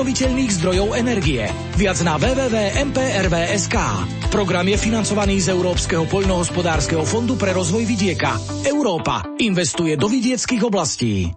obnoviteľných zdrojov energie. Viac na www.mprv.sk. Program je financovaný z Európskeho poľnohospodárskeho fondu pre rozvoj vidieka. Európa investuje do vidieckých oblastí.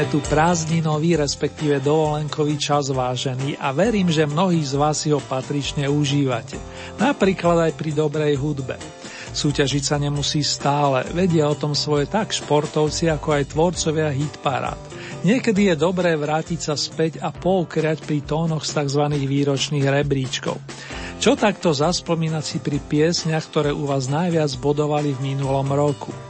Máme tu prázdninový, respektíve dovolenkový čas vážený a verím, že mnohí z vás si ho patrične užívate. Napríklad aj pri dobrej hudbe. Súťažiť sa nemusí stále, vedia o tom svoje tak športovci, ako aj tvorcovia hitparád. Niekedy je dobré vrátiť sa späť a poukriať pri tónoch z tzv. výročných rebríčkov. Čo takto zaspomínať si pri piesniach, ktoré u vás najviac bodovali v minulom roku?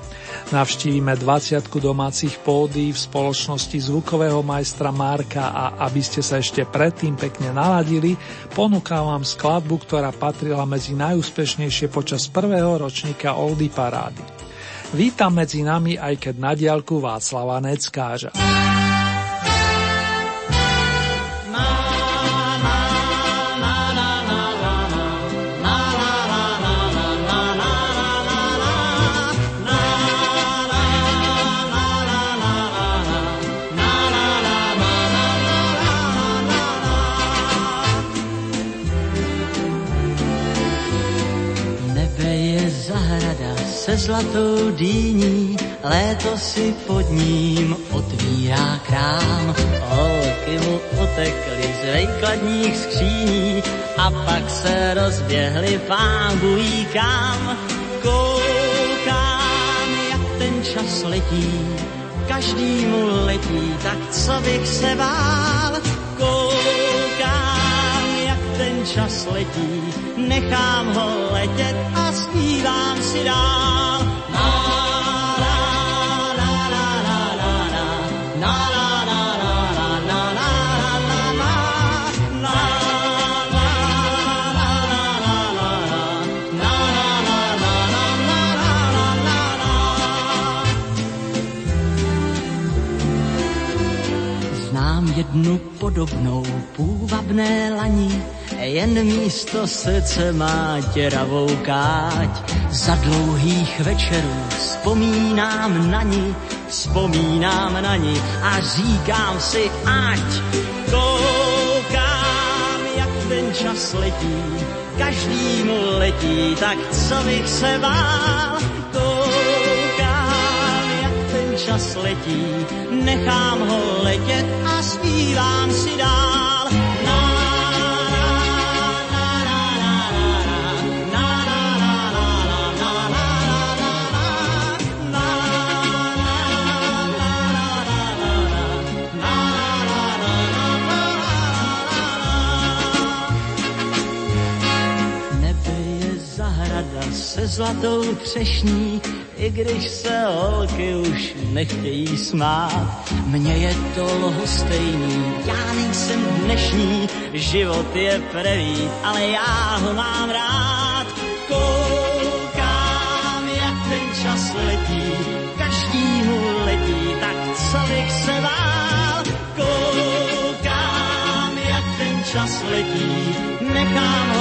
Navštívime 20 domácich pódy v spoločnosti zvukového majstra Marka a aby ste sa ešte predtým pekne naladili, ponúkam vám skladbu, ktorá patrila medzi najúspešnejšie počas prvého ročníka Oldy Parády. Vítam medzi nami aj keď na diálku Václava Neckáža. Se zlatou dýní, léto si pod ním otvírá krám. Holky mu utekly z vejkladních skříní a pak se rozběhly pán bují kam. Koukám, jak ten čas letí, každý mu letí, tak co bych se bál. Ten čas letí, nechám ho letět a zpívám si dál. jednu podobnou půvabné lani, jen místo srdce má děravou káť. Za dlouhých večerů vzpomínám na ní, vzpomínám na ní a říkám si, ať koukám, jak ten čas letí, každý mu letí, tak co bych se bál, koukám, jak ten čas letí, nechám ho letět a zpívám si dál. Zlatou třešní, i když se holky už nechtějí smát. Mně je to lhostejný, já nejsem dnešní, život je prevít, ale já ho mám rád. Koukám, jak ten čas letí, každý mu letí, tak co bych se bál. Koukám, jak ten čas letí, nechám ho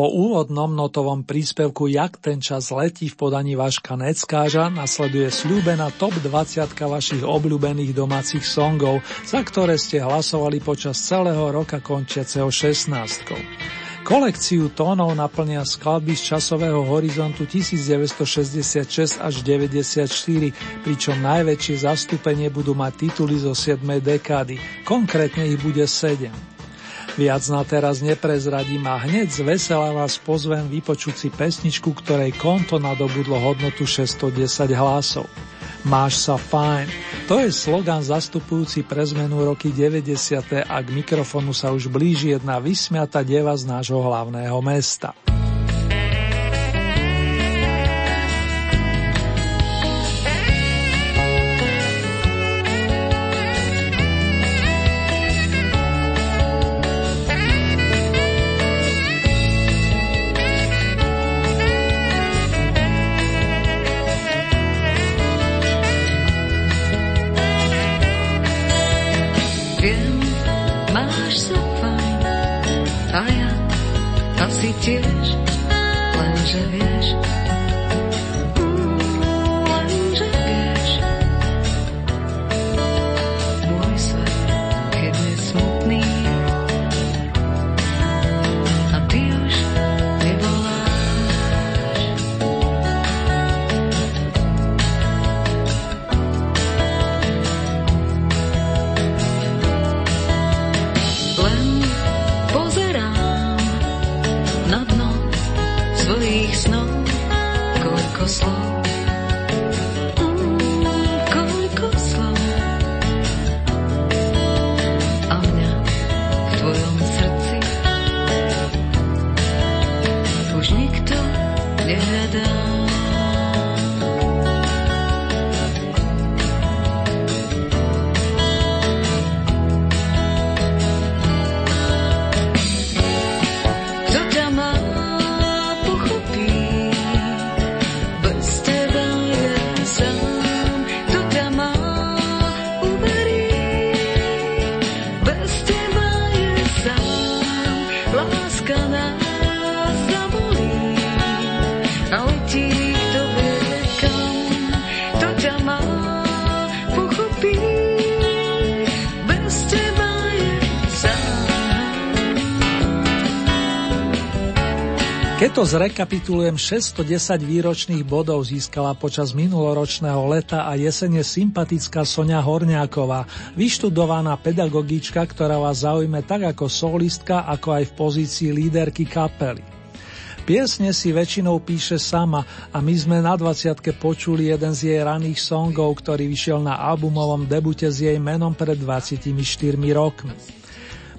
Po úvodnom notovom príspevku Jak ten čas letí v podaní Vaška Neckáža nasleduje slúbená top 20 vašich obľúbených domácich songov, za ktoré ste hlasovali počas celého roka končiaceho 16. Kolekciu tónov naplnia skladby z časového horizontu 1966 až 94, pričom najväčšie zastúpenie budú mať tituly zo 7. dekády, konkrétne ich bude 7. Viac na teraz neprezradím a hneď z vesela vás pozvem vypočuť si pesničku, ktorej konto nadobudlo hodnotu 610 hlasov. Máš sa fajn. To je slogan zastupujúci pre zmenu roky 90. a k mikrofonu sa už blíži jedna vysmiata deva z nášho hlavného mesta. To zrekapitulujem, 610 výročných bodov získala počas minuloročného leta a jesene sympatická Sonia Horňáková, vyštudovaná pedagogička, ktorá vás zaujme tak ako solistka, ako aj v pozícii líderky kapely. Piesne si väčšinou píše sama a my sme na 20 počuli jeden z jej raných songov, ktorý vyšiel na albumovom debute s jej menom pred 24 rokmi.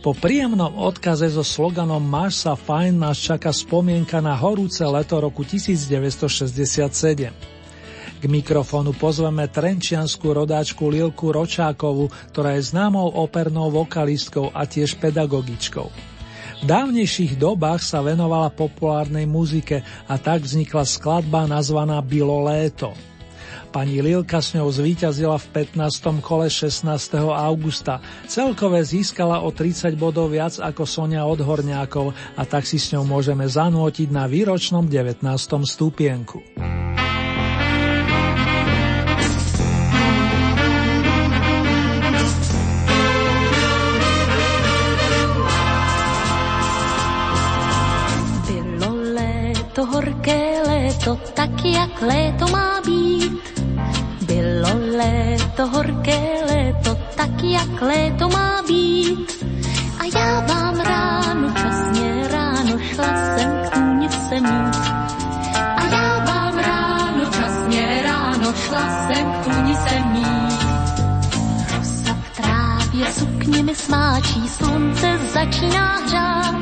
Po príjemnom odkaze so sloganom Máš sa fajn nás čaká spomienka na horúce leto roku 1967. K mikrofónu pozveme trenčianskú rodáčku Lilku Ročákovu, ktorá je známou opernou vokalistkou a tiež pedagogičkou. V dávnejších dobách sa venovala populárnej muzike a tak vznikla skladba nazvaná Bilo léto. Pani Lilka s ňou zvíťazila v 15. kole 16. augusta. Celkové získala o 30 bodov viac ako Sonia od Horňákov a tak si s ňou môžeme zanútiť na výročnom 19. stupienku. Bylo léto, horké léto, tak jak léto má být léto, horké léto, tak jak léto má být. A já vám ráno, časně ráno, šla jsem k tůni se mít. A já vám ráno, časně ráno, šla jsem k tůni se mít. Rosa v trávě sukně mi smáčí, slunce začíná hřát.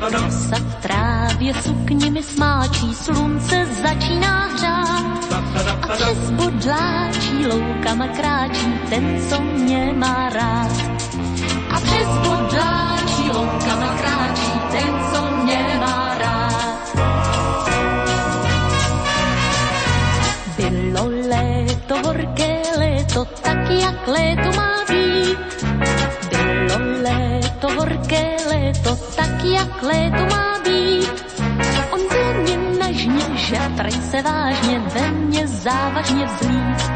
Rosa v trávě sukně mi smáčí, slunce začíná hřát. Přes bodláčí loukama kráčí ten, co mě má rád. A přes bodláčí loukama kráčí ten, co mě má rád. Bylo léto, horké léto, tak jak léto má být. Bylo léto, horké léto, tak jak léto má být že prej se vážně ve mně závažně vzlít.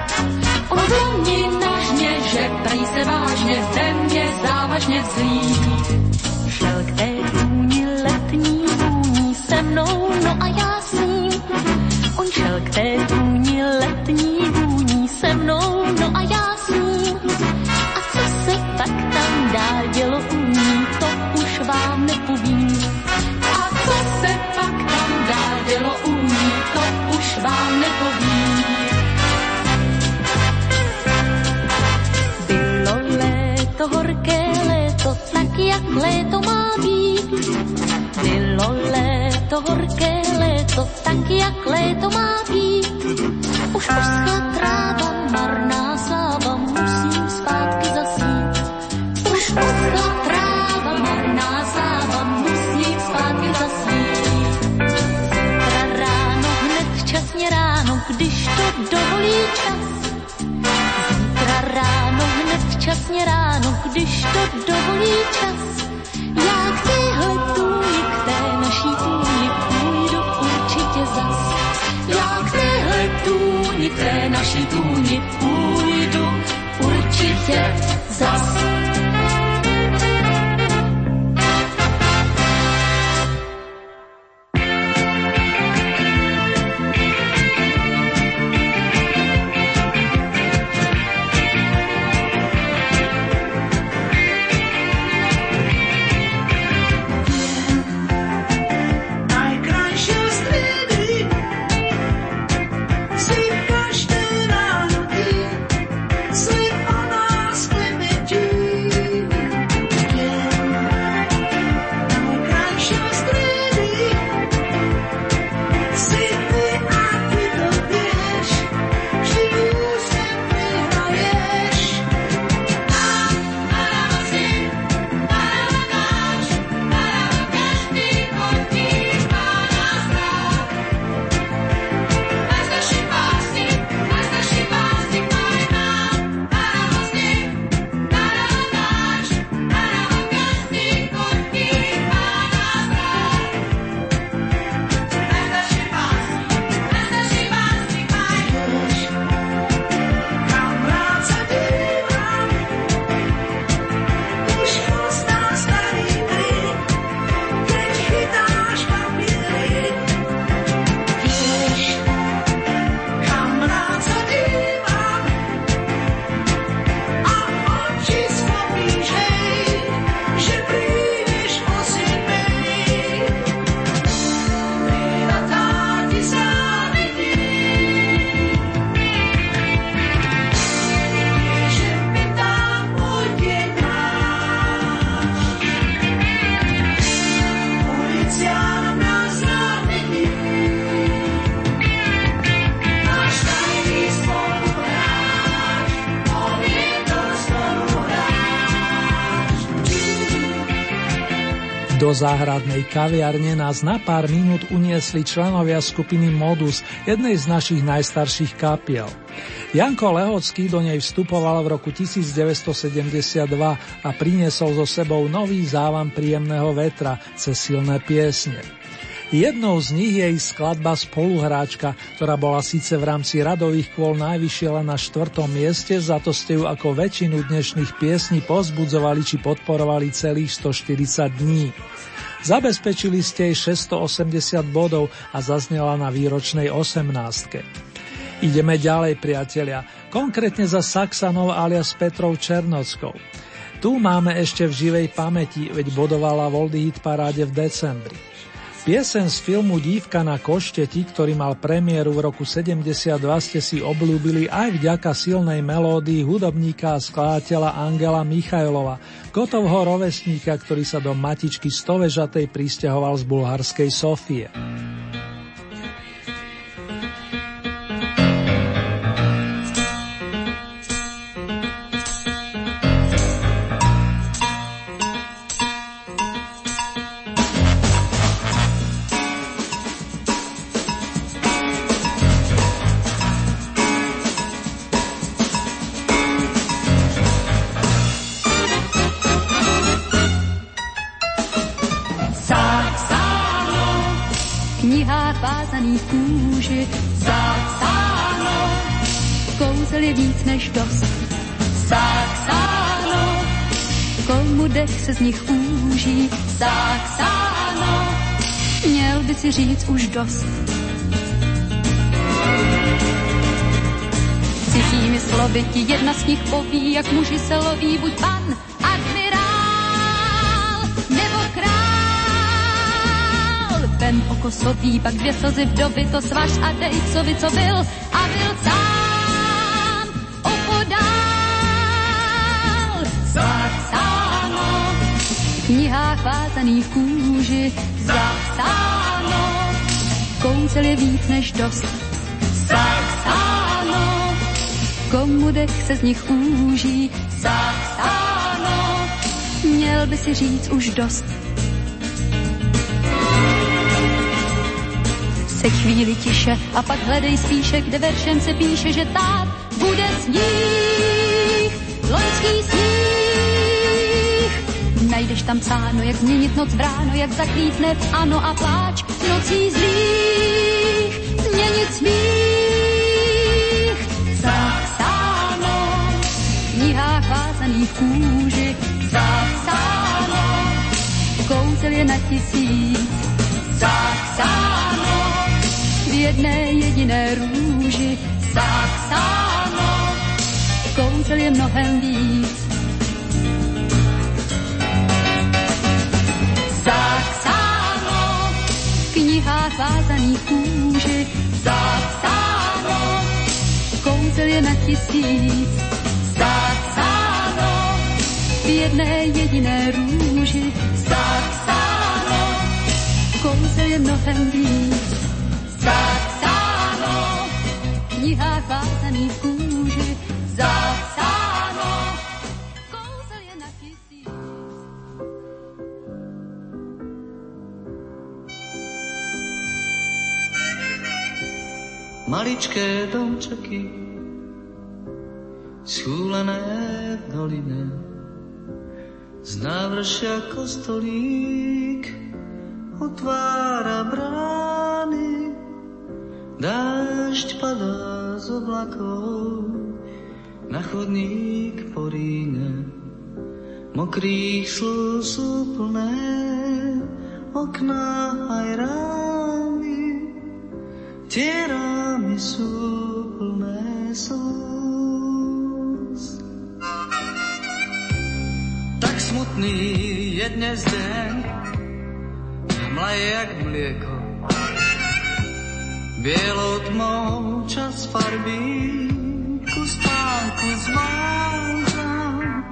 Odloni nažně, že prý se vážně země závažně vzlít. Šel k té vůni letní vůní se mnou, no a já s ním. On šel k té vůni letní vůní se mnou, no léto, horké léto, tak jak léto má být. Už uschla tráva, marná sláva, musím zpátky zasít. Už uschla tráva, marná sláva, musím zpátky zasít. Zítra ráno, hned včasně ráno, když to dovolí čas. Zítra ráno, hned včasně ráno, když to dovolí čas. Té naší tůni půjdu určitě Do záhradnej kaviarne nás na pár minút uniesli členovia skupiny Modus, jednej z našich najstarších kapiel. Janko Lehocký do nej vstupoval v roku 1972 a priniesol so sebou nový závan príjemného vetra cez silné piesne. Jednou z nich je ich skladba Spoluhráčka, ktorá bola síce v rámci radových kôl najvyššie len na štvrtom mieste, za to ste ju ako väčšinu dnešných piesní pozbudzovali či podporovali celých 140 dní. Zabezpečili ste jej 680 bodov a zaznela na výročnej 18. Ideme ďalej, priatelia, konkrétne za Saxanov alias Petrov Černockou. Tu máme ešte v živej pamäti, veď bodovala Voldy hit paráde v decembri. Piesen z filmu Dívka na košteti, ktorý mal premiéru v roku 72, ste si obľúbili aj vďaka silnej melódii hudobníka a skladateľa Angela Michajlova, Kotovho rovesníka, ktorý sa do matičky stovežatej pristahoval z bulharskej Sofie. Dost. Cizími slovy ti jedna z nich poví, jak muži se loví, buď pan, admirál nebo král. Vem okosový, pak dvě slzy vdovy, to svaž a dej, by, co byl, a byl sám opodál. Zapsáno, v knihách vázaných kůži, zapsáno, kouzel je víc než dost. Zapsáno, komu dech se z nich úží. Zapsáno, měl by si říct už dost. Se chvíli tiše a pak hledej spíše, kde veršem se píše, že tak bude sníh, loňský sníh. Najdeš tam psáno, jak změnit noc bráno, jak zaklítne v ano a pláč nocí zlých, změnit smích. Zapsáno, v knihách vázaných kůži, zapsáno, kouzel je na tisíc, zapsáno, v jedné jediné růži, zapsáno, kouzel je mnohem víc. Vázaných kůži, zapsáno, kouzel je na tisíc, zapsáno, v jedné jediné růži, zapsáno, kouzel je mnohem víc, zapsáno, v knihách vázaných kůži, Maličké domčeky, schúlené v doline, z návršia kostolík otvára brány. Dážď padá z oblakov na chodník po Ríne. Mokrých slov sú plné okná aj rámy. Tie rámy sú plné slz. Tak smutný je dnes deň, mlaje jak mlieko. Bielou tmou čas farby ku spánku zvádzam.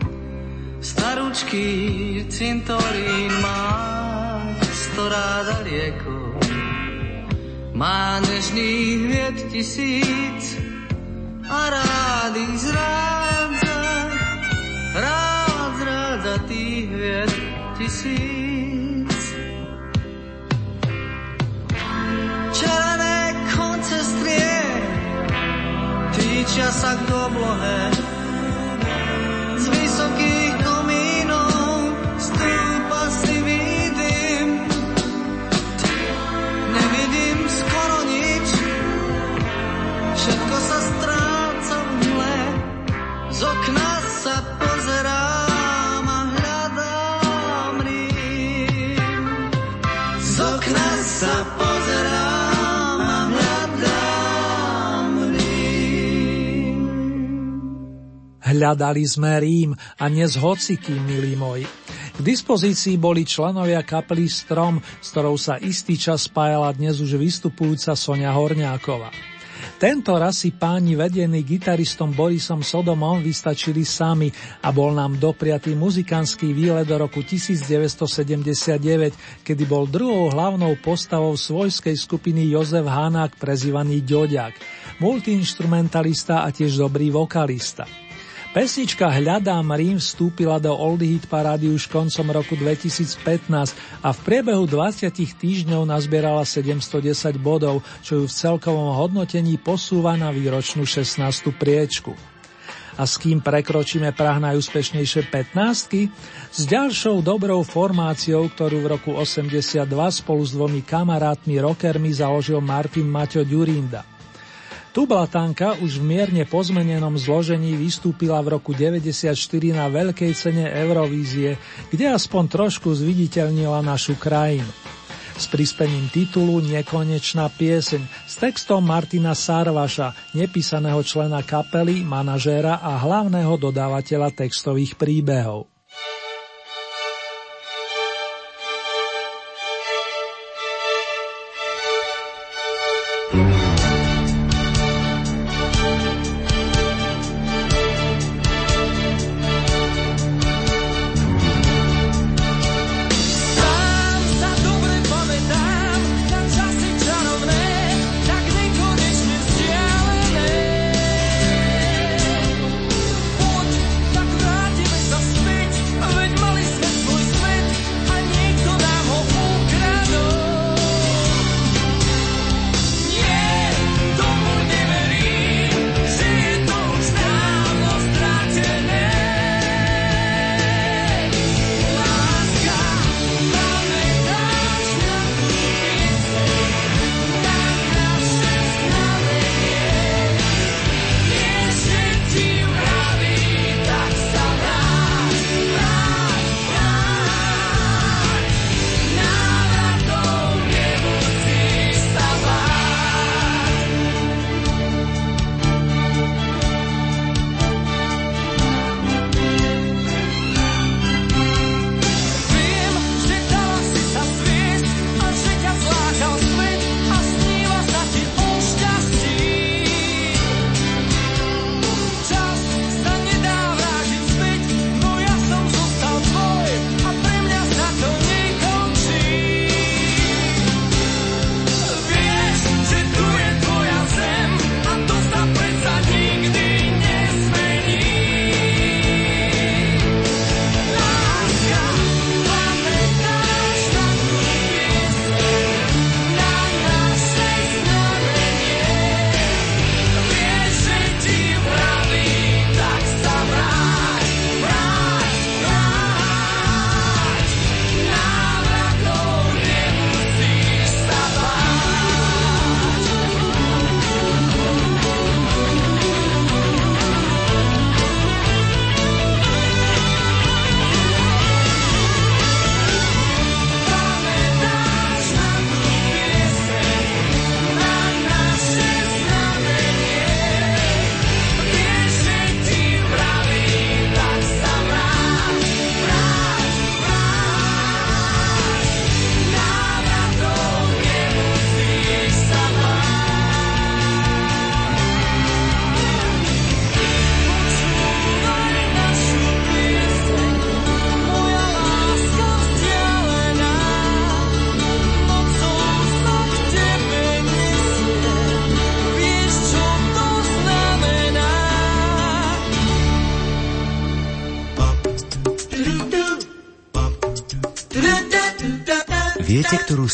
Staručky cintorín má sto ráda liekov. Má nežných hviet tisíc a rád ich zrádza. Rád zrádza tých hviet tisíc. Červené konce striek týčia sa k oblohe. Hľadali sme Rím a dnes hocikým, milí moji. K dispozícii boli členovia kapely Strom, s ktorou sa istý čas spájala dnes už vystupujúca Sonia Horňáková. Tento raz si páni vedení gitaristom Borisom Sodomom vystačili sami a bol nám dopriatý muzikantský výlet do roku 1979, kedy bol druhou hlavnou postavou svojskej skupiny Jozef Hanák, prezývaný Ďoďak, multiinstrumentalista a tiež dobrý vokalista. Pesnička Hľadám Rím vstúpila do Oldie Hit parády už koncom roku 2015 a v priebehu 20 týždňov nazbierala 710 bodov, čo ju v celkovom hodnotení posúva na výročnú 16. priečku. A s kým prekročíme prah najúspešnejšie 15 S ďalšou dobrou formáciou, ktorú v roku 82 spolu s dvomi kamarátmi rockermi založil Martin Maťo Ďurinda. Tublatanka už v mierne pozmenenom zložení vystúpila v roku 94 na veľkej cene Eurovízie, kde aspoň trošku zviditeľnila našu krajinu. s prispením titulu Nekonečná pieseň s textom Martina Sarvaša, nepísaného člena kapely, manažéra a hlavného dodávateľa textových príbehov.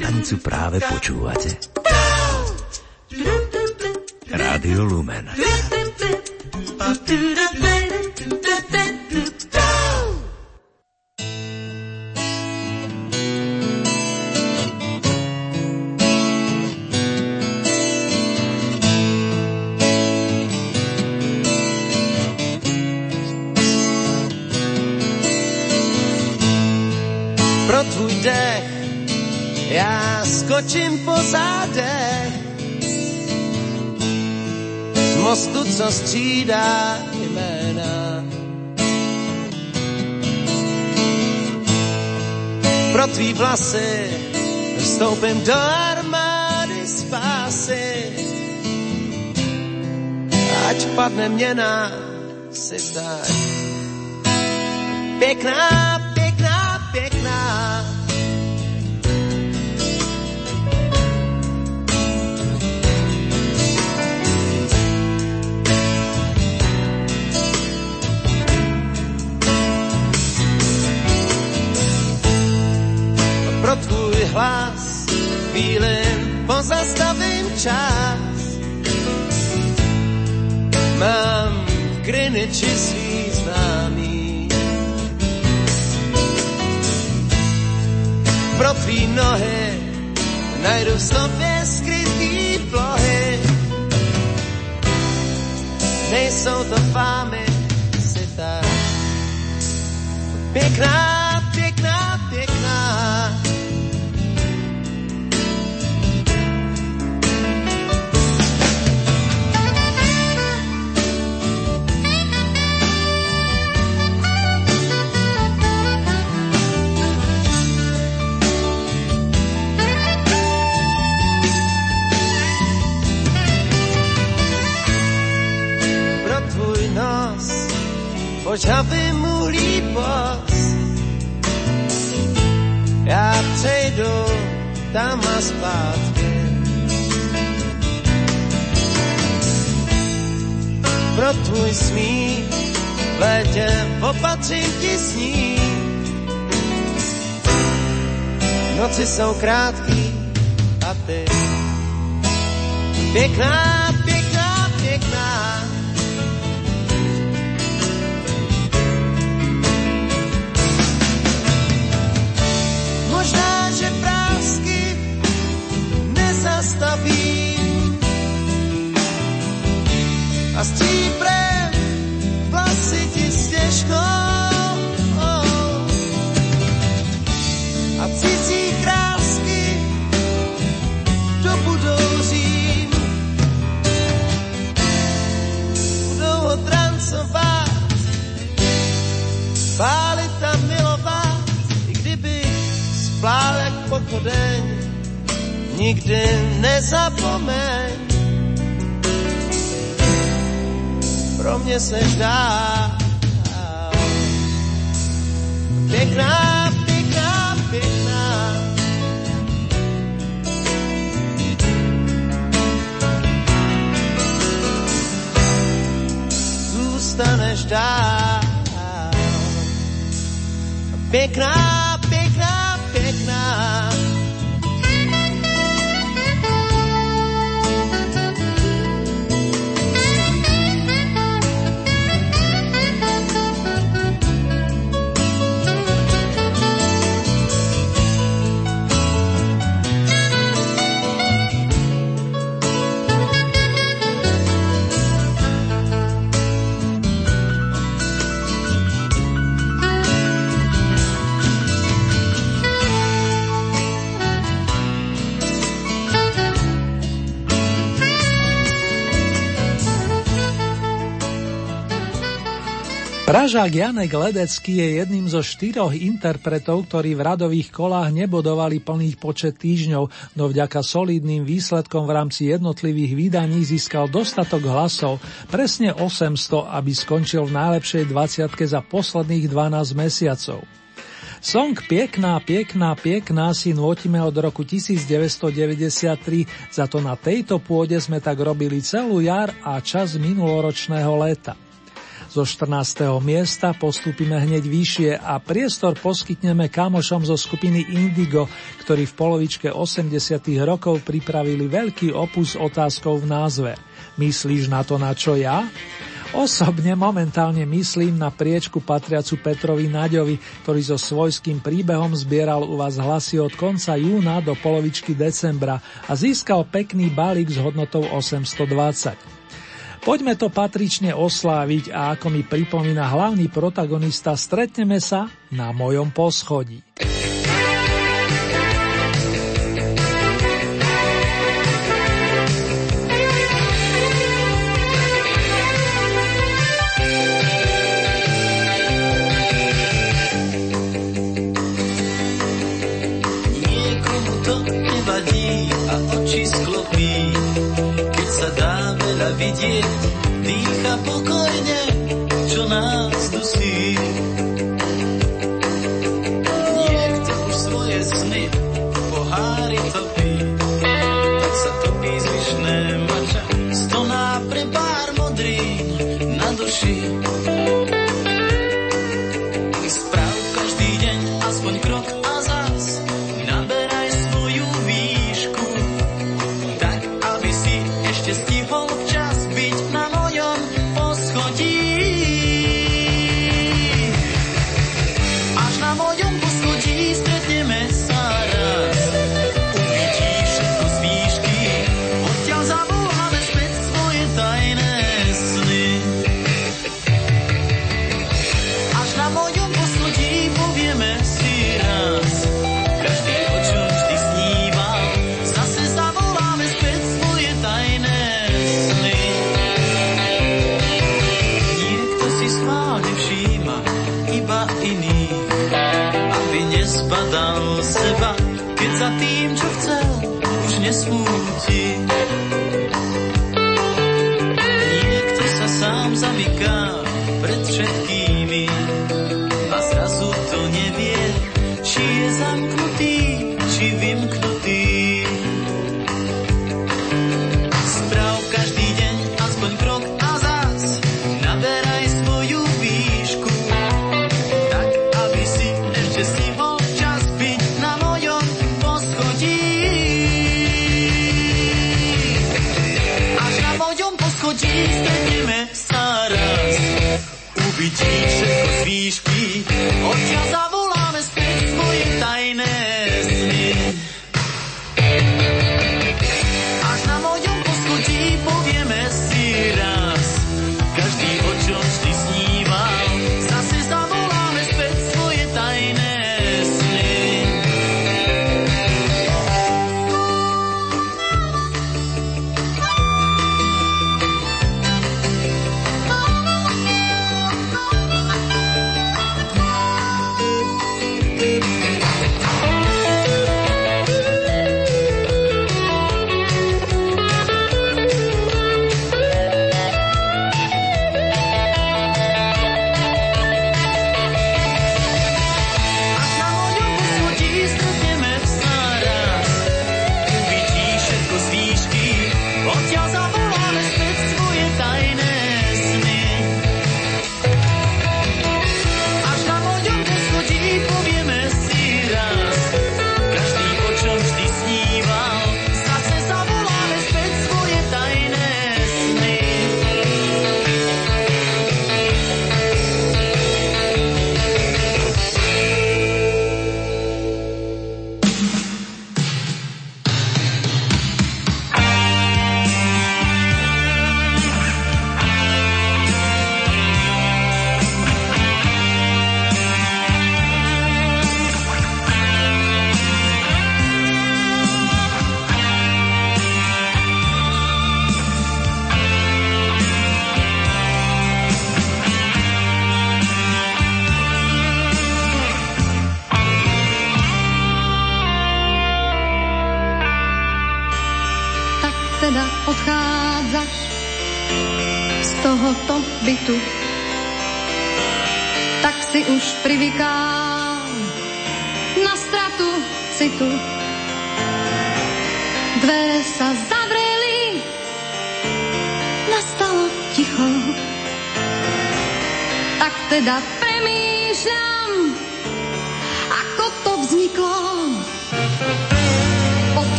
Stanicu práve počúvate. Vlasy vstoupím do armády spásy. Ať padne měna, si tak pěkná, hlas, chvílim pozastavím čas. Mám v Greenwichi svý známý. Pro tvý nohy najdu v stopě skrytý plohy. Nejsou to fámy, si tak pěkná. Tam a zpátky. Pro tvůj smích v létě opatřím ti sní. Noci jsou krátký a ty pěkná, pěkná, pěkná. Možná, že nezastavím a stříbrem vlasy ti stěžkou a cizí krásky to budou řím. Budou ho trancovat, pálit a milovat, i kdyby splál jak pochodeň, nikdy nezapomeň. Pro mě se dá pěkná, pěkná, pěkná. Zůstaneš dál. Pěkná, Pražák Janek Ledecký je jedným zo štyroch interpretov, ktorí v radových kolách nebodovali plný počet týždňov, no vďaka solidným výsledkom v rámci jednotlivých vydaní získal dostatok hlasov, presne 800, aby skončil v najlepšej 20 za posledných 12 mesiacov. Song Pekná, pekná, pekná si nôtime od roku 1993, za to na tejto pôde sme tak robili celú jar a čas minuloročného leta. Zo 14. miesta postúpime hneď vyššie a priestor poskytneme kamošom zo skupiny Indigo, ktorí v polovičke 80. rokov pripravili veľký opus otázkou v názve. Myslíš na to, na čo ja? Osobne momentálne myslím na priečku patriacu Petrovi Naďovi, ktorý so svojským príbehom zbieral u vás hlasy od konca júna do polovičky decembra a získal pekný balík s hodnotou 820. Poďme to patrične osláviť a ako mi pripomína hlavný protagonista, stretneme sa na mojom poschodí.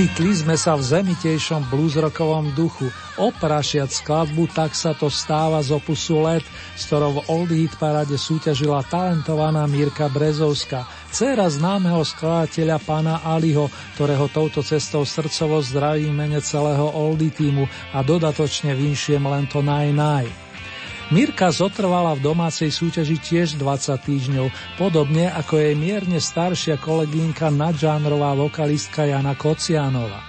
ocitli sme sa v zemitejšom bluesrockovom duchu. Oprašiať skladbu Tak sa to stáva z opusu Let, s ktorou v Old Hit parade súťažila talentovaná Mírka Brezovská, dcéra známeho skladateľa pána Aliho, ktorého touto cestou srdcovo zdraví mene celého Oldy týmu a dodatočne vinšiem len to naj naj. Mirka zotrvala v domácej súťaži tiež 20 týždňov, podobne ako jej mierne staršia kolegynka nadžánrová vokalistka Jana Kocianova.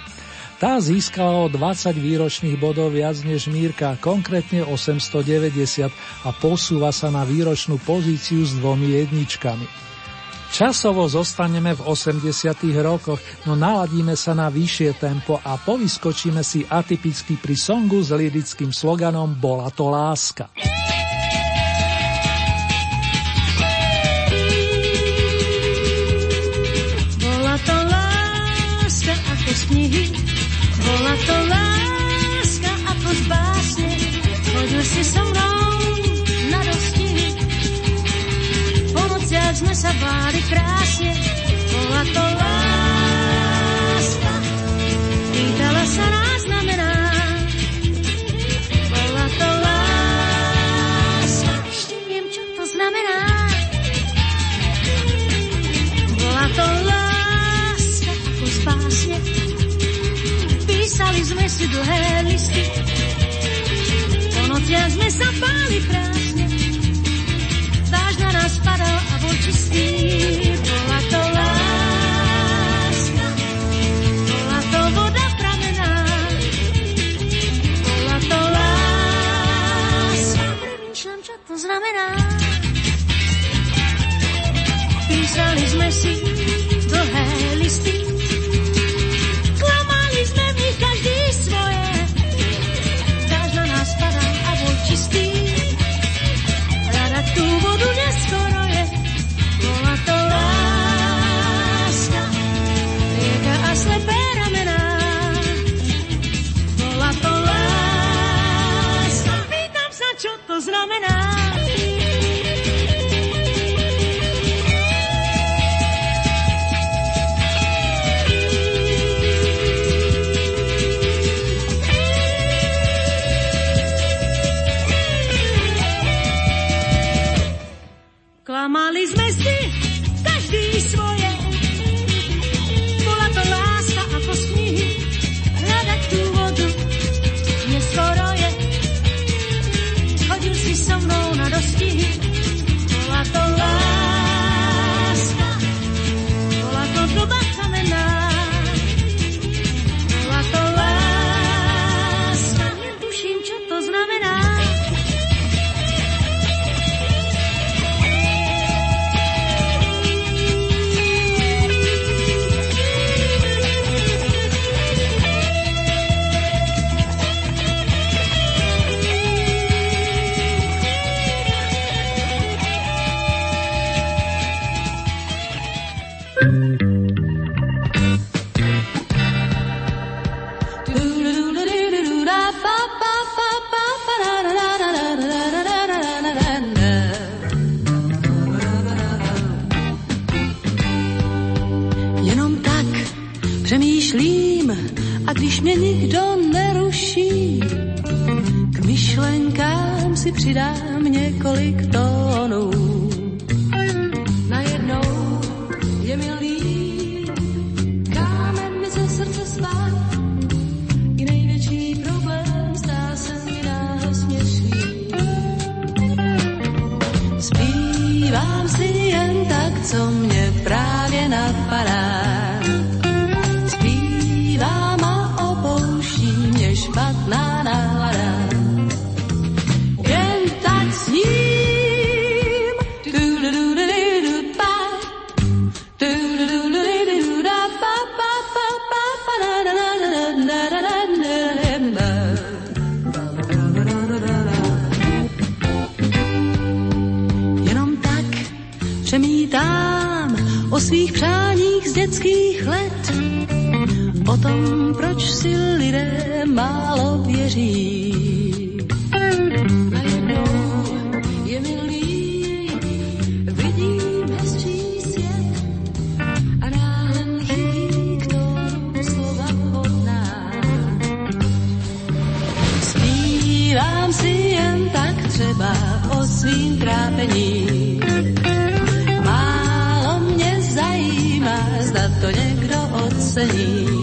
Tá získala o 20 výročných bodov viac než Mírka, konkrétne 890 a posúva sa na výročnú pozíciu s dvomi jedničkami. Časovo zostaneme v 80 rokoch, no naladíme sa na vyššie tempo a povyskočíme si atypicky pri songu s lirickým sloganom Bola to láska. knihy. Bola to láska ako z básne, chodil si so mnou Nociach sme sa báli krásne, bola to láska. Pýtala sa nás sme si dlhé listy, po nociach sme sa báli krásne. To znamená. Písali sme si přemítám o svých přáních z dětských let, o tom, proč si lidé málo věří. Najednou je mi líp, vidím hezčí svět a náhle chybí slova hodná. Zpívám si jen tak třeba o svým trápení. Ocení. Jen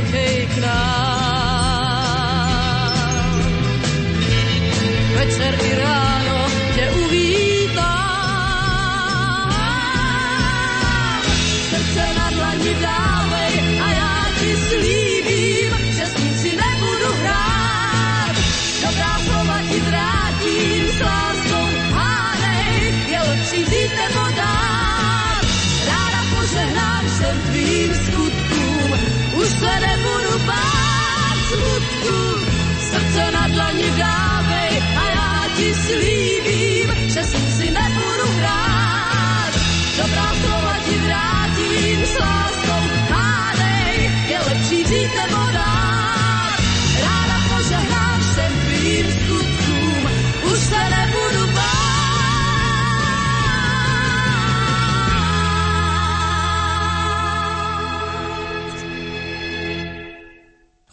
a spěchej já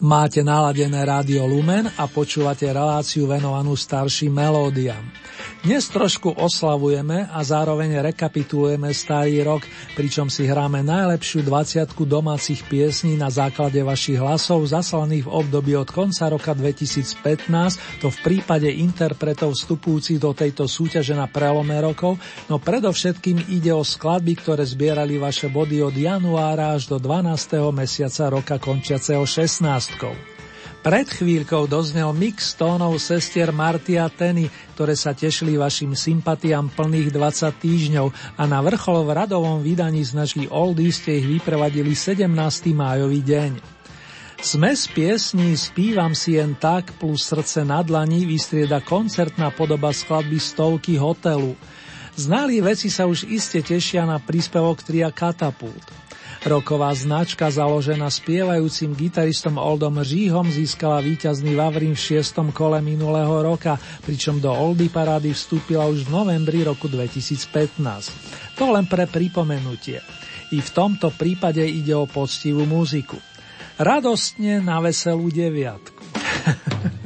Máte naladené rádio Lumen a počúvate reláciu venovanú starším melódiám. Dnes trošku oslavujeme a zároveň rekapitulujeme starý rok, pričom si hráme najlepšiu 20 domácich piesní na základe vašich hlasov zaslaných v období od konca roka 2015, to v prípade interpretov vstupujúcich do tejto súťaže na prelome rokov, no predovšetkým ide o skladby, ktoré zbierali vaše body od januára až do 12. mesiaca roka končiaceho 16. Pred chvíľkou doznel mix tónov sestier Marty a Teny, ktoré sa tešili vašim sympatiám plných 20 týždňov a na vrchol v radovom vydaní z našich oldies ste ich vyprevadili 17. májový deň. Sme z piesní Spívam si jen tak plus srdce na dlani vystrieda koncertná podoba skladby Stovky hotelu. Znali veci sa už iste tešia na príspevok tria Katapult. Roková značka založená spievajúcim gitaristom Oldom Žíhom získala víťazný Vavrín v šiestom kole minulého roka, pričom do Oldy parády vstúpila už v novembri roku 2015. To len pre pripomenutie. I v tomto prípade ide o poctivú muziku. Radostne na veselú deviatku.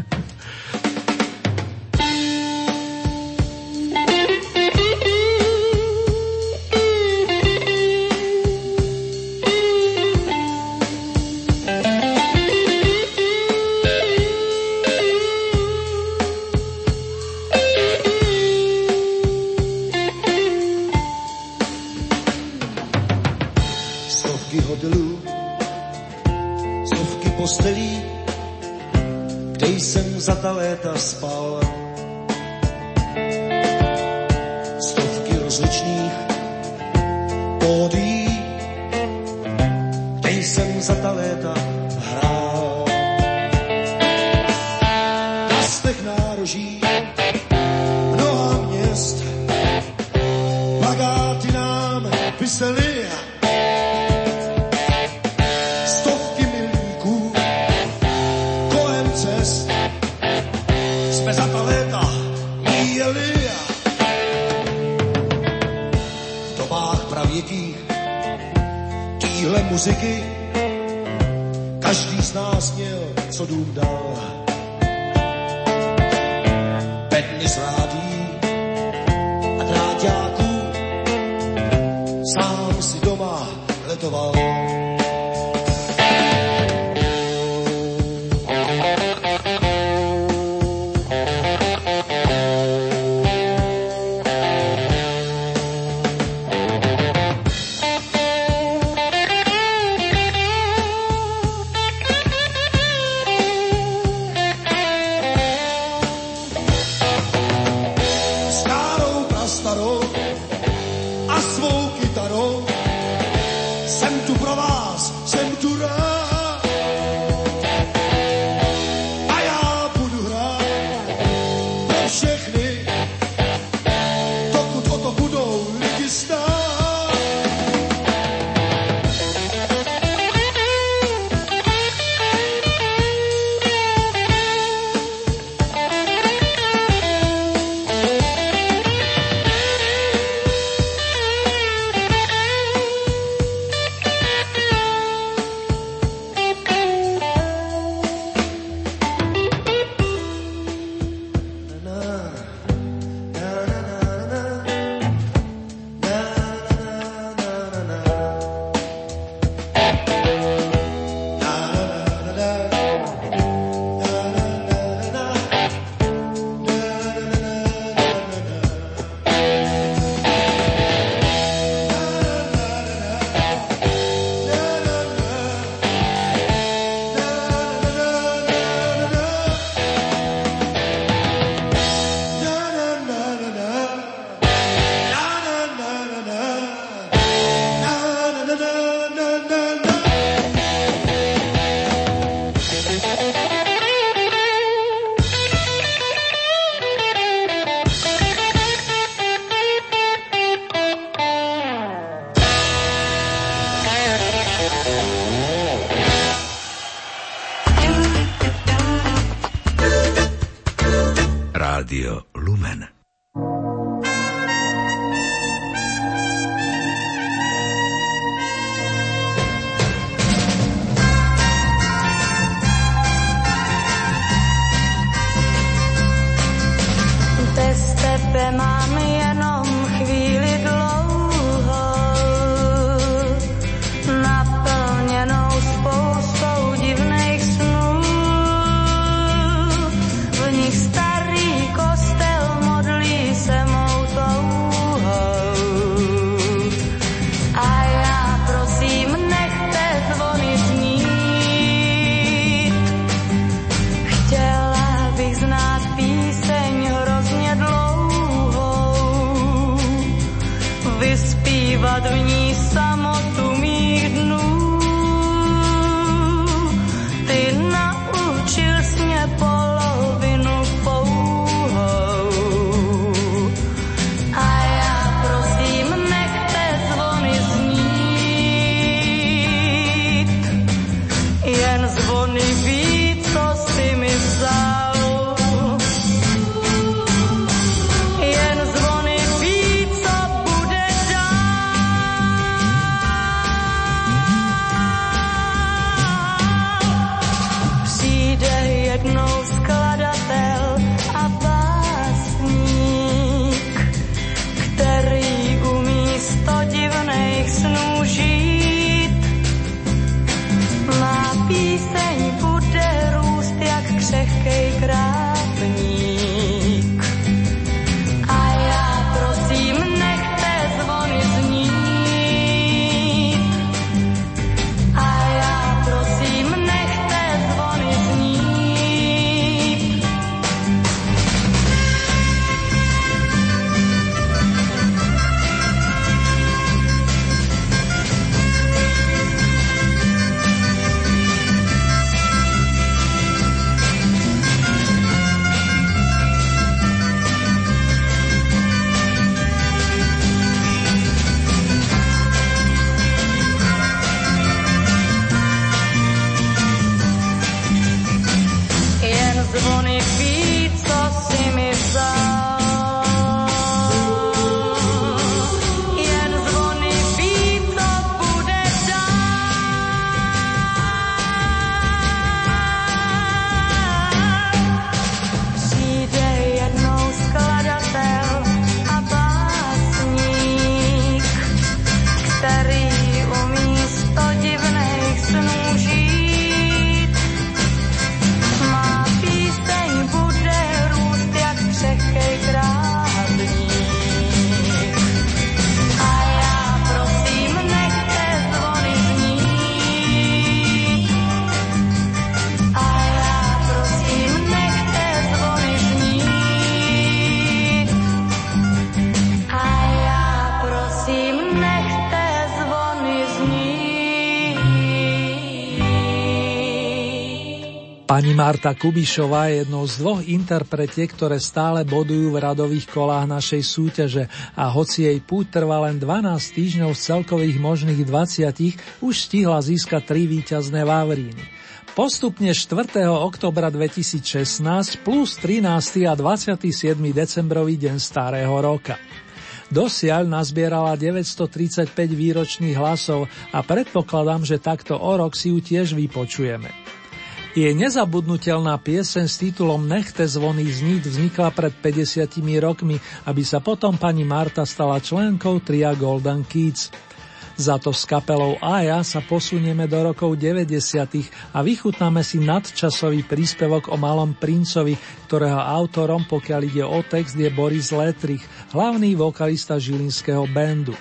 muziky každý z nás měl, co dům dal. Pani Marta Kubišová je jednou z dvoch interpretiek, ktoré stále bodujú v radových kolách našej súťaže a hoci jej púť trvá len 12 týždňov z celkových možných 20, už stihla získať tri víťazné Vavríny. Postupne 4. oktobra 2016 plus 13. a 27. decembrový deň starého roka. Dosiaľ nazbierala 935 výročných hlasov a predpokladám, že takto o rok si ju tiež vypočujeme. Je nezabudnutelná pieseň s titulom Nechte zvony zniť vznikla pred 50 rokmi, aby sa potom pani Marta stala členkou tria Golden Kids. Za to s kapelou Aja sa posunieme do rokov 90. a vychutnáme si nadčasový príspevok o malom princovi, ktorého autorom, pokiaľ ide o text, je Boris Letrich, hlavný vokalista žilinského bandu.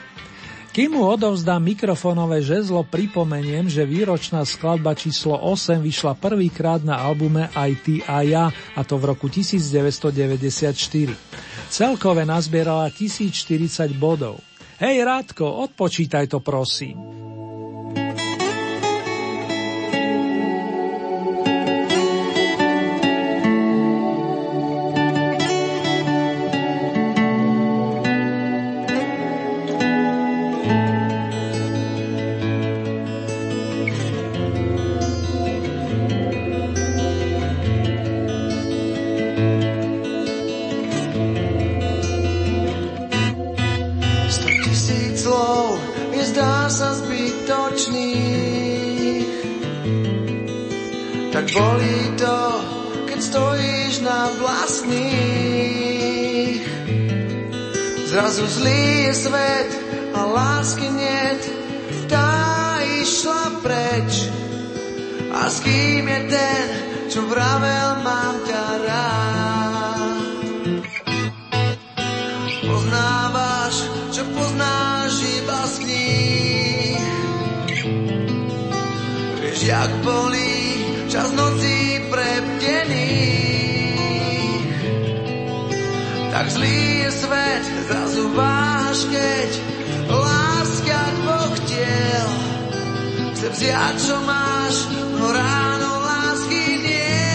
Kým mu odovzdám mikrofónové žezlo, pripomeniem, že výročná skladba číslo 8 vyšla prvýkrát na albume Aj ty a ja, a to v roku 1994. Celkové nazbierala 1040 bodov. Hej Rádko, odpočítaj to prosím. krásnych. Zrazu zlý je svet a lásky niet, tá išla preč. A s kým je ten, čo vravel, mám ťa rád. Poznávaš, čo poznáš iba z kníh. Vieš, jak boli svet zrazu váš, keď láska dvoch tiel. Chce vziať, čo máš, no ráno lásky niet.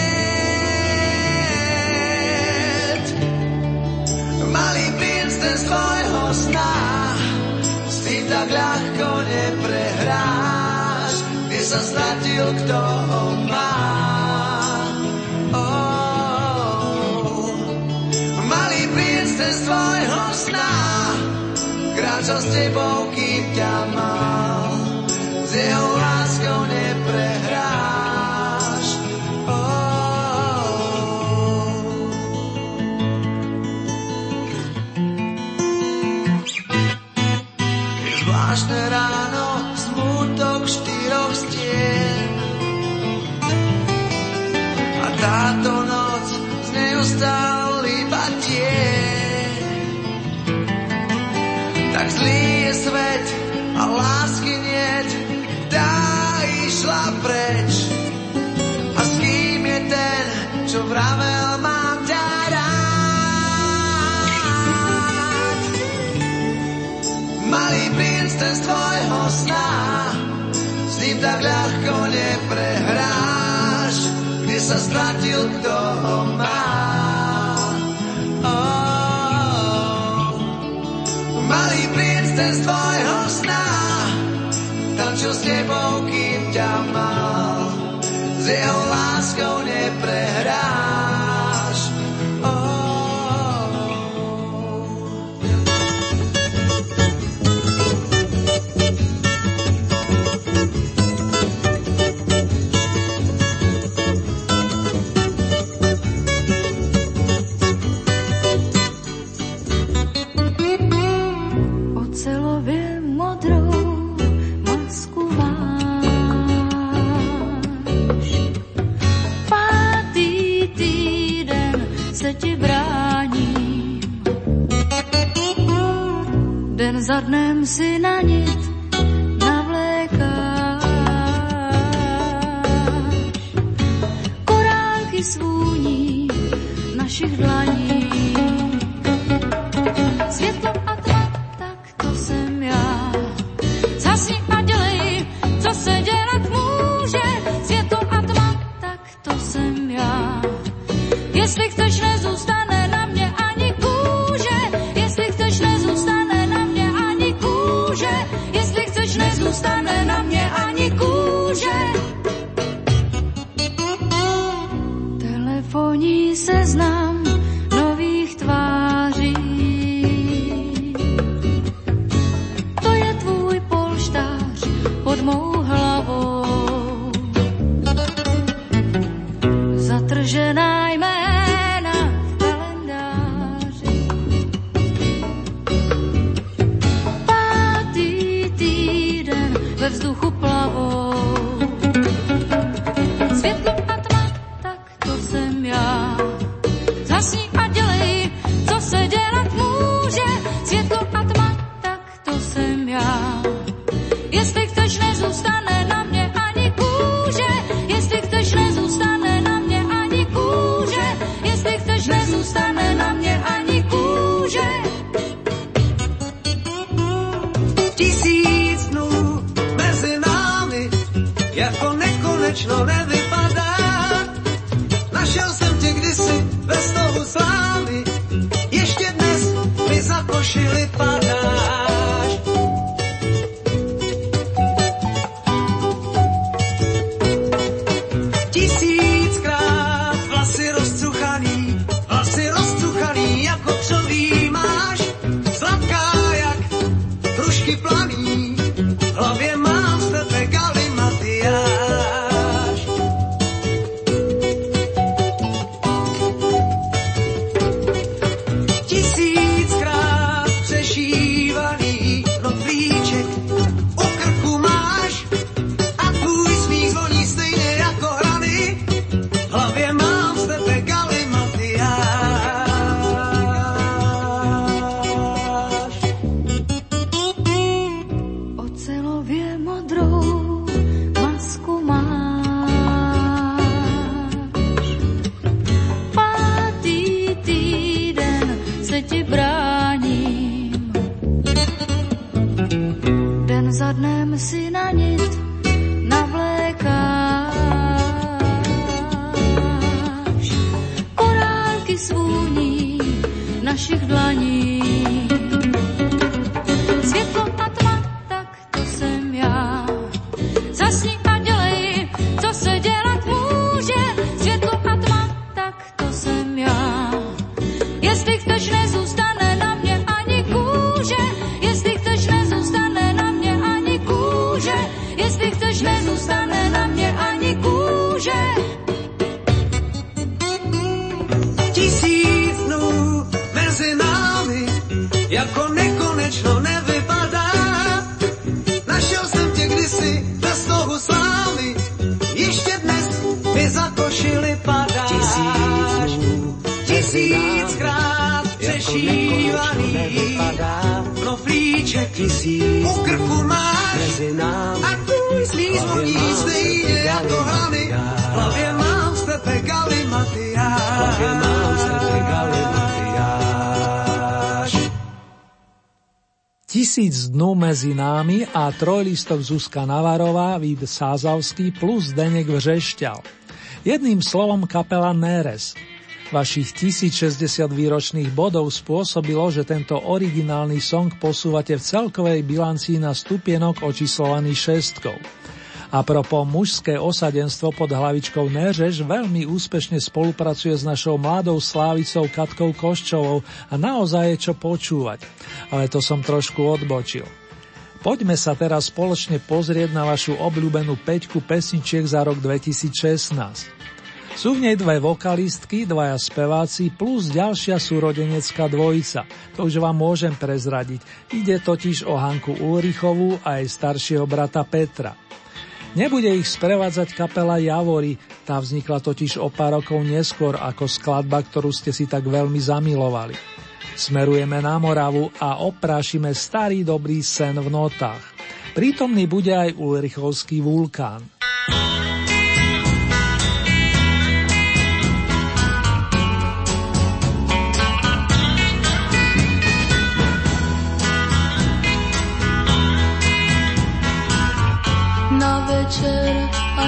Malý princ ten svojho sna si tak ľahko neprehráš, kde sa stratil, kto ho máš. kráča s tebou, kým ťa mám. sa stratil, kto ho má. Oh, malý princ ten z tvojho sna, tančil s tebou, kým ťa mal, s jeho láskou neprehrá. 是那 pieces now. nekonečno nevypadá. Našel jsem tě kdysi bez toho slávy, ještě dnes mi za košili padáš. Tisíců, tisíckrát přešívaný, knoflíček tisíc, u krku máš a tvůj slíz voní stejně jako hlany. V hlavě mám stepe galimatyáš. Tisíc dnú medzi námi a trojlistok Zuzka Navarová, Vid Sázavský plus Denek Vřešťal. Jedným slovom kapela Neres. Vašich 1060 výročných bodov spôsobilo, že tento originálny song posúvate v celkovej bilancii na stupienok očíslovaný šestkou. A propo mužské osadenstvo pod hlavičkou Neřeš veľmi úspešne spolupracuje s našou mladou slávicou Katkou Koščovou a naozaj je čo počúvať. Ale to som trošku odbočil. Poďme sa teraz spoločne pozrieť na vašu obľúbenú peťku pesničiek za rok 2016. Sú v nej dve vokalistky, dvaja speváci plus ďalšia súrodenecká dvojica. To už vám môžem prezradiť. Ide totiž o Hanku Ulrichovú a jej staršieho brata Petra. Nebude ich sprevádzať kapela Javory, tá vznikla totiž o pár rokov neskôr ako skladba, ktorú ste si tak veľmi zamilovali. Smerujeme na Moravu a oprášime starý dobrý sen v notách. Prítomný bude aj Ulrichovský vulkán.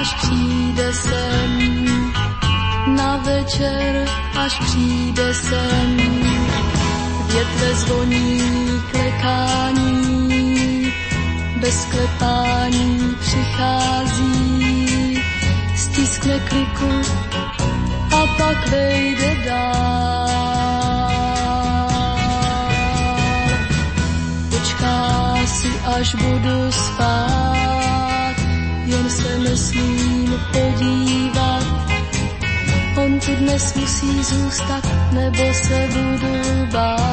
Až přijde sen, na večer, až přijde sen. Větve zvoní klekání, bez klepání přichází, stiskne kliku a pak vejde dál. Počká si, až budu spát, jen se nesmím podívat. On tu dnes musí zůstat, nebo se budu bát.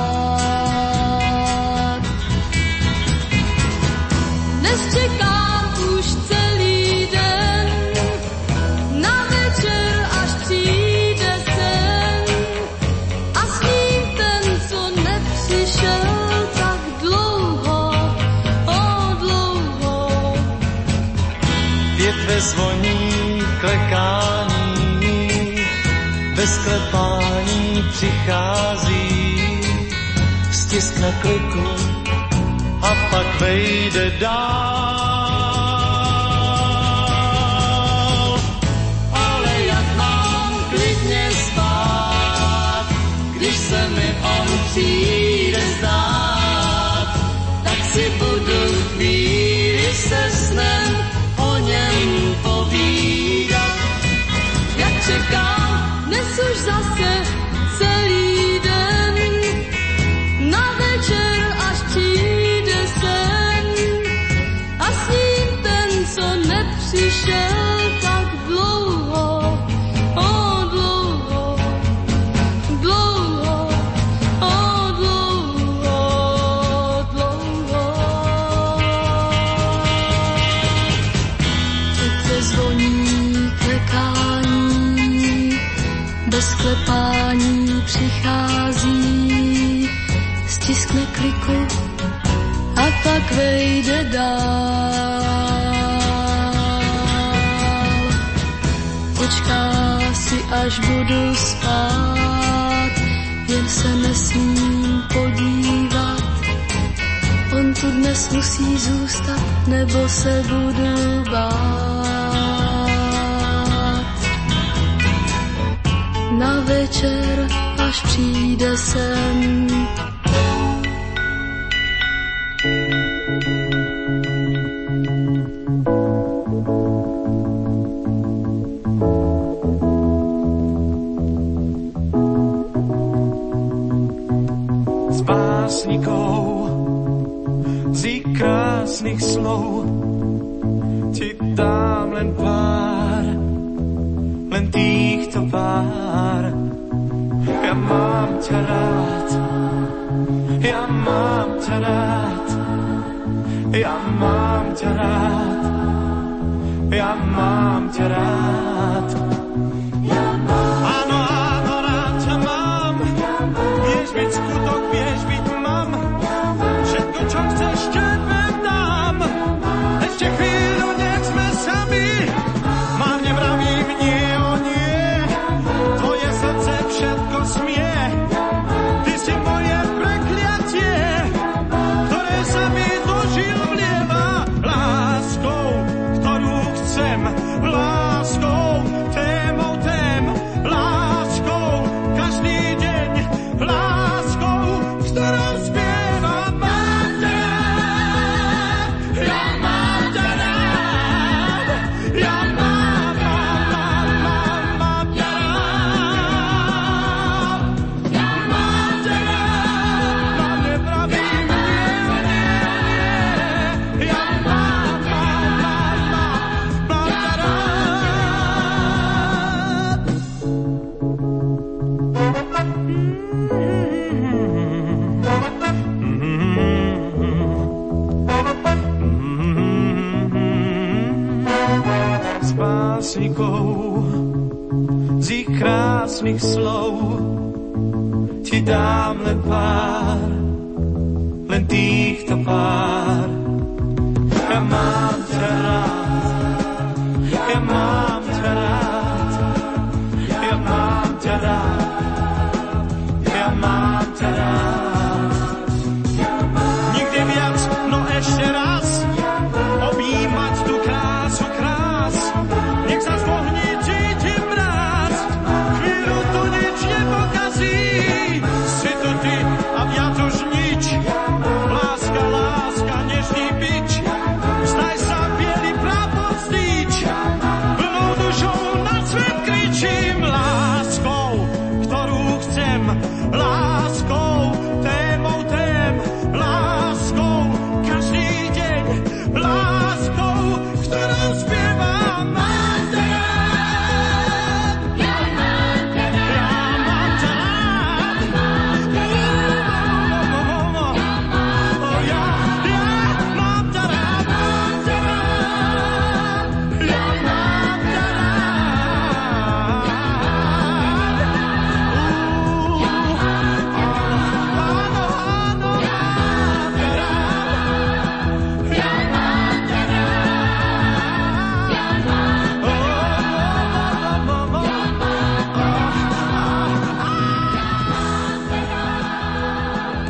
Dnes čekám zvoní klekání, bez klepání přichází, stiskne kliku a pak vejde dál. Ale jak mám klidně spát, když se mi on přijde zdát, čekám, dnes už zase vejde dál. Počká si, až budu spát, jen se nesmím podívat. On tu dnes musí zůstat, nebo se budu bát. Na večer, až přijde sen,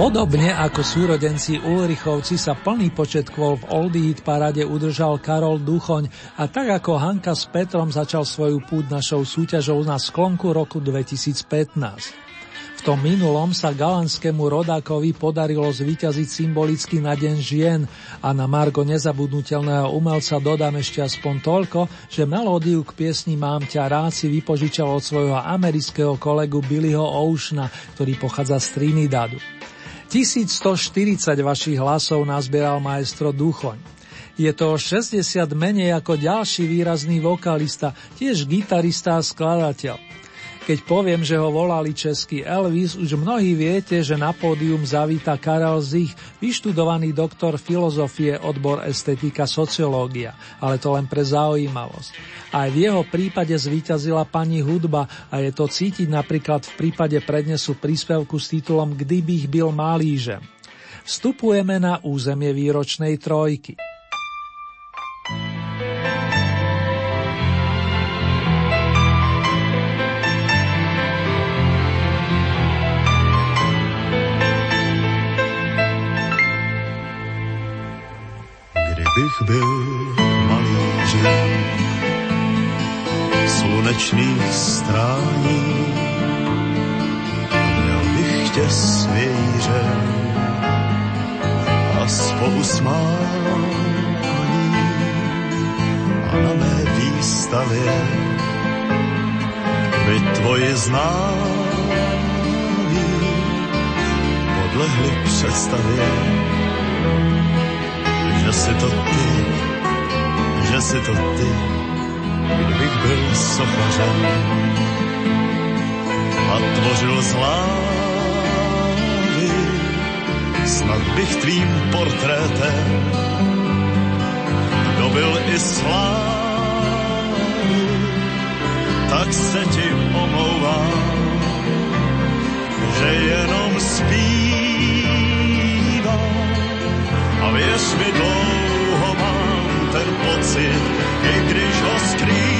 Podobne ako súrodenci Ulrichovci sa plný počet kvôl v Oldie Hit parade udržal Karol Duchoň a tak ako Hanka s Petrom začal svoju púť našou súťažou na sklonku roku 2015. V tom minulom sa galanskému rodákovi podarilo zvíťaziť symbolicky na Deň žien a na Margo nezabudnutelného umelca dodám ešte aspoň toľko, že melódiu k piesni Mám ťa rád si vypožičal od svojho amerického kolegu Billyho Oceana, ktorý pochádza z Trinidadu. 1140 vašich hlasov nazbieral maestro Duchoň. Je to 60 menej ako ďalší výrazný vokalista, tiež gitarista a skladateľ. Keď poviem, že ho volali český Elvis, už mnohí viete, že na pódium zavíta Karel Zich, vyštudovaný doktor filozofie, odbor estetika, sociológia, ale to len pre zaujímavosť. Aj v jeho prípade zvíťazila pani hudba a je to cítiť napríklad v prípade prednesu príspevku s titulom Kdybych byl malížem. Vstupujeme na územie výročnej trojky. Kdybych byl malířem slunečných strání, měl bych tě svějířem a koní a na mé výstavě by tvoji známí podlehli představě že si to ty, že jsi to ty, kdybych byl sochařem a tvořil slávy, snad bych tvým portrétem dobil i slávy, tak se ti omlouvám, že jenom spíš a vieš mi dlouho mám ten pocit, i když ho skrývám,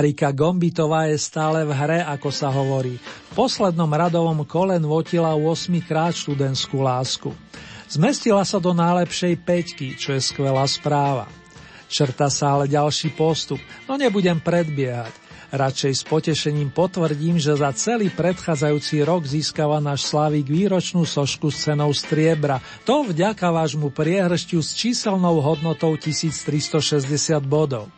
Marika Gombitová je stále v hre, ako sa hovorí. V poslednom radovom kole nvotila 8 krát študentskú lásku. Zmestila sa do najlepšej peťky, čo je skvelá správa. Črta sa ale ďalší postup, no nebudem predbiehať. Radšej s potešením potvrdím, že za celý predchádzajúci rok získava náš Slavik výročnú sošku s cenou striebra. To vďaka vášmu priehršťu s číselnou hodnotou 1360 bodov.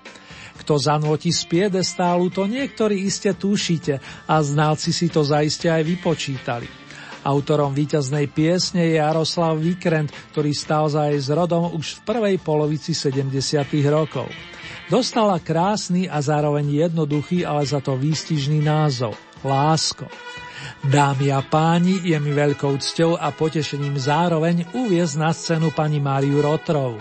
Kto zanotí z piedestálu, to niektorí iste tušíte a znalci si to zaiste aj vypočítali. Autorom víťaznej piesne je Jaroslav Vikrent, ktorý stal za jej zrodom už v prvej polovici 70. rokov. Dostala krásny a zároveň jednoduchý, ale za to výstižný názov – Lásko. Dámy a páni, je mi veľkou cťou a potešením zároveň uviezť na scénu pani Máriu Rotrovú.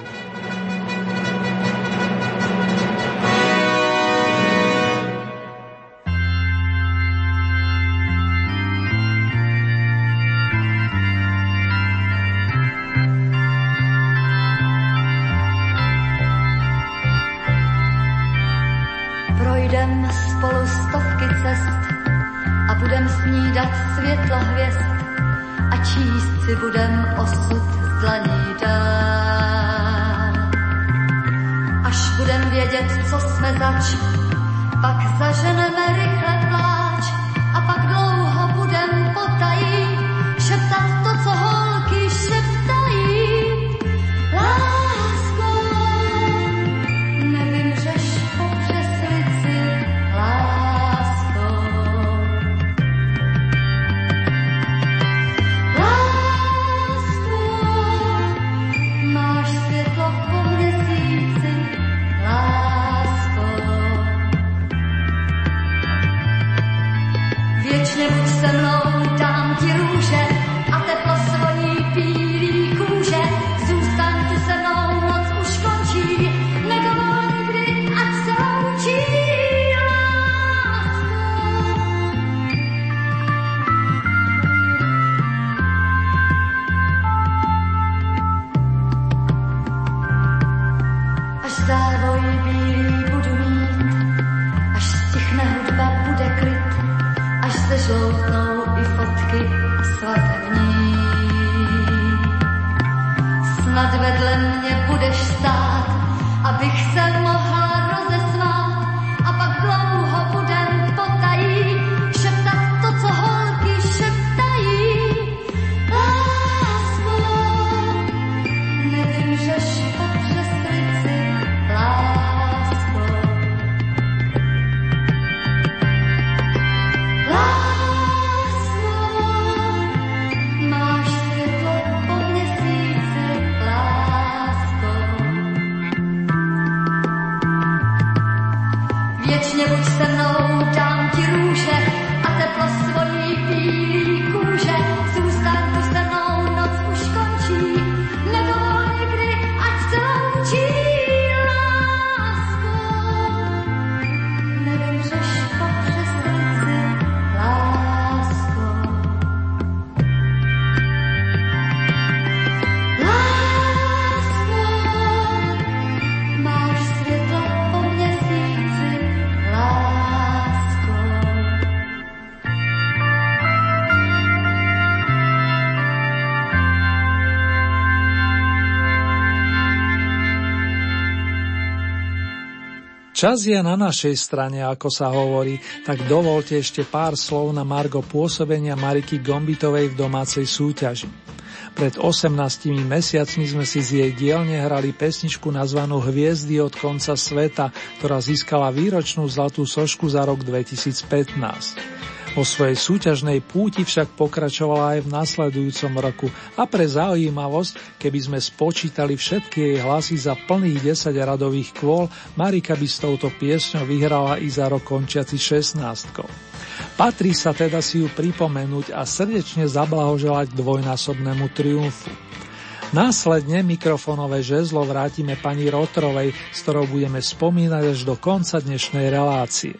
Čas je na našej strane, ako sa hovorí, tak dovolte ešte pár slov na Margo pôsobenia Mariky Gombitovej v domácej súťaži. Pred 18 mesiacmi sme si z jej dielne hrali pesničku nazvanú Hviezdy od konca sveta, ktorá získala výročnú zlatú sošku za rok 2015. Po svojej súťažnej púti však pokračovala aj v nasledujúcom roku a pre zaujímavosť, keby sme spočítali všetky jej hlasy za plných 10 radových kvôl, Marika by s touto piesňou vyhrala i za rok končiaci 16. Patrí sa teda si ju pripomenúť a srdečne zablahoželať dvojnásobnému triumfu. Následne mikrofonové žezlo vrátime pani Rotrovej, s ktorou budeme spomínať až do konca dnešnej relácie.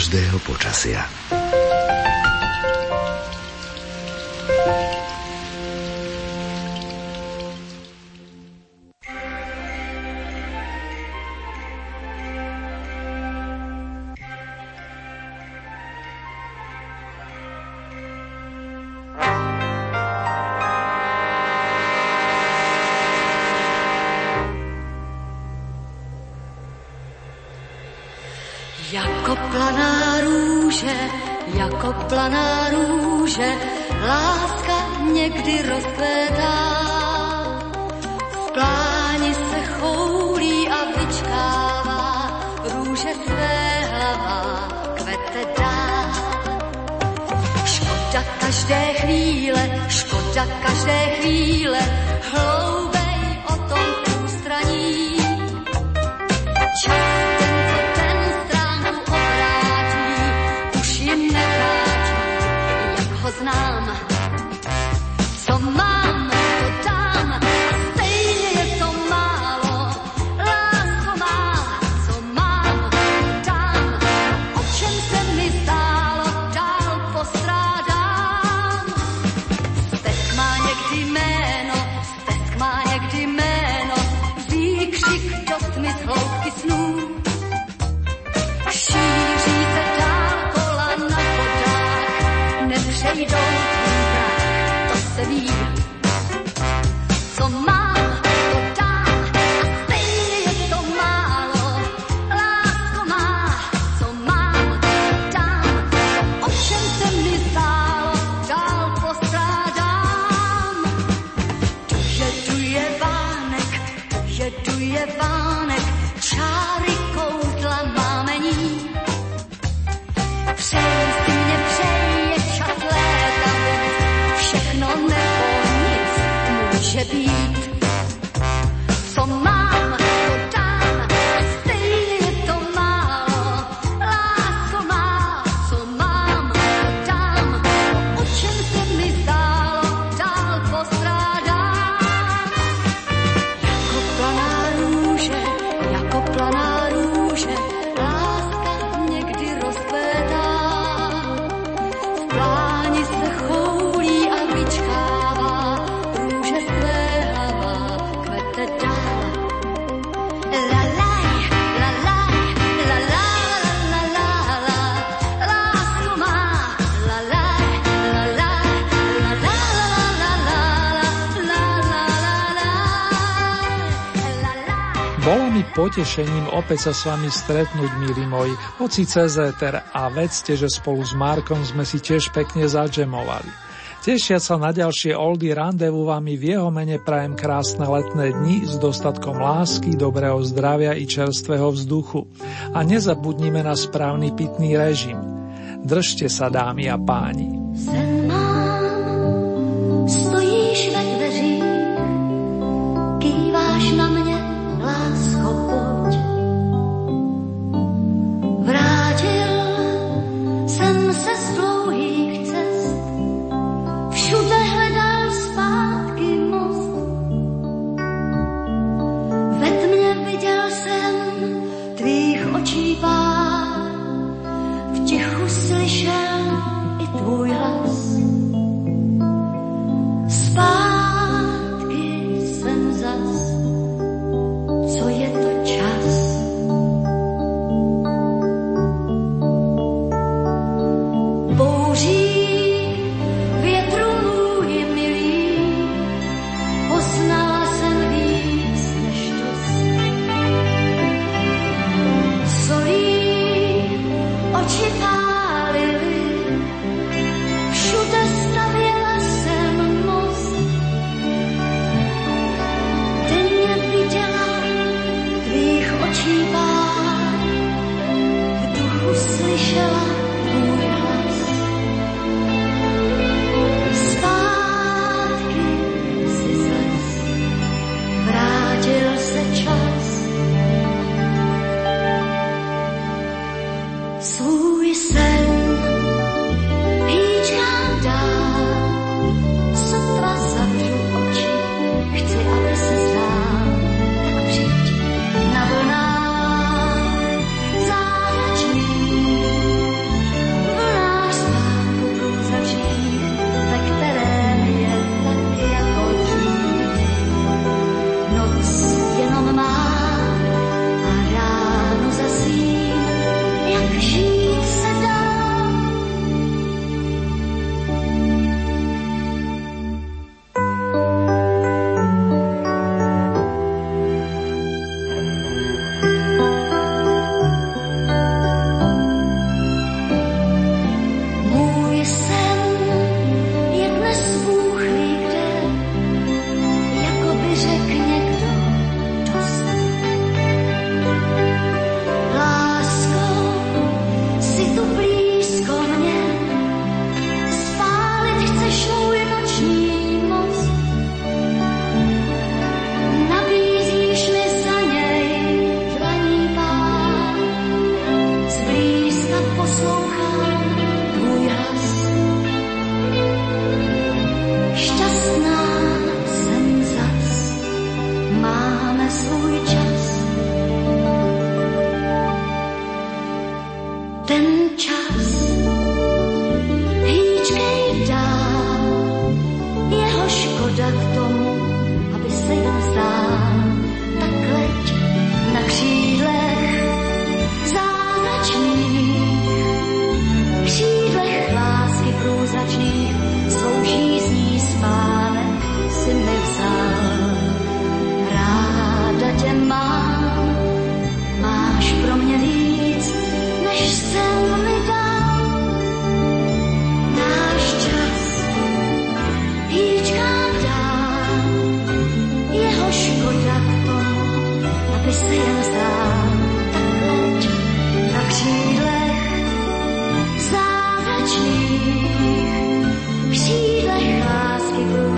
každého počasia. potešením opäť sa s vami stretnúť, milí moji, hoci cez éter a vedzte, že spolu s Markom sme si tiež pekne zadžemovali. Tešia sa na ďalšie Oldy randevu vami v jeho mene prajem krásne letné dni s dostatkom lásky, dobrého zdravia i čerstvého vzduchu. A nezabudnime na správny pitný režim. Držte sa, dámy a páni.